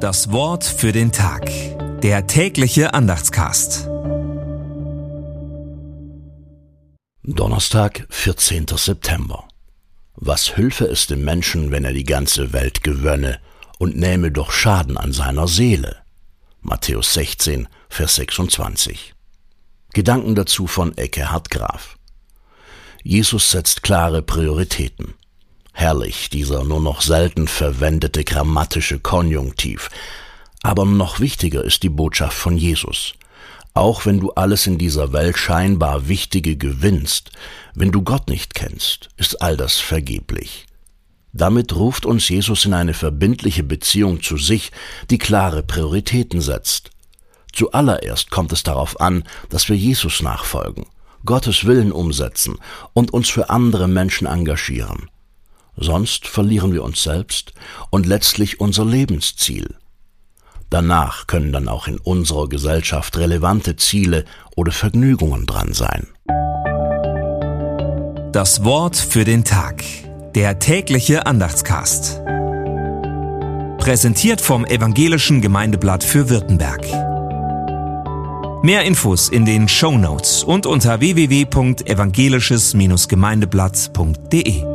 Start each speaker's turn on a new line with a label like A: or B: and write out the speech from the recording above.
A: Das Wort für den Tag. Der tägliche Andachtscast.
B: Donnerstag, 14. September. Was hülfe es dem Menschen, wenn er die ganze Welt gewönne und nähme doch Schaden an seiner Seele? Matthäus 16, Vers 26. Gedanken dazu von Ecke Hartgraf. Jesus setzt klare Prioritäten. Herrlich, dieser nur noch selten verwendete grammatische Konjunktiv. Aber noch wichtiger ist die Botschaft von Jesus. Auch wenn du alles in dieser Welt scheinbar Wichtige gewinnst, wenn du Gott nicht kennst, ist all das vergeblich. Damit ruft uns Jesus in eine verbindliche Beziehung zu sich, die klare Prioritäten setzt. Zuallererst kommt es darauf an, dass wir Jesus nachfolgen, Gottes Willen umsetzen und uns für andere Menschen engagieren. Sonst verlieren wir uns selbst und letztlich unser Lebensziel. Danach können dann auch in unserer Gesellschaft relevante Ziele oder Vergnügungen dran sein.
A: Das Wort für den Tag. Der tägliche Andachtscast. Präsentiert vom Evangelischen Gemeindeblatt für Württemberg. Mehr Infos in den Show Notes und unter www.evangelisches-gemeindeblatt.de.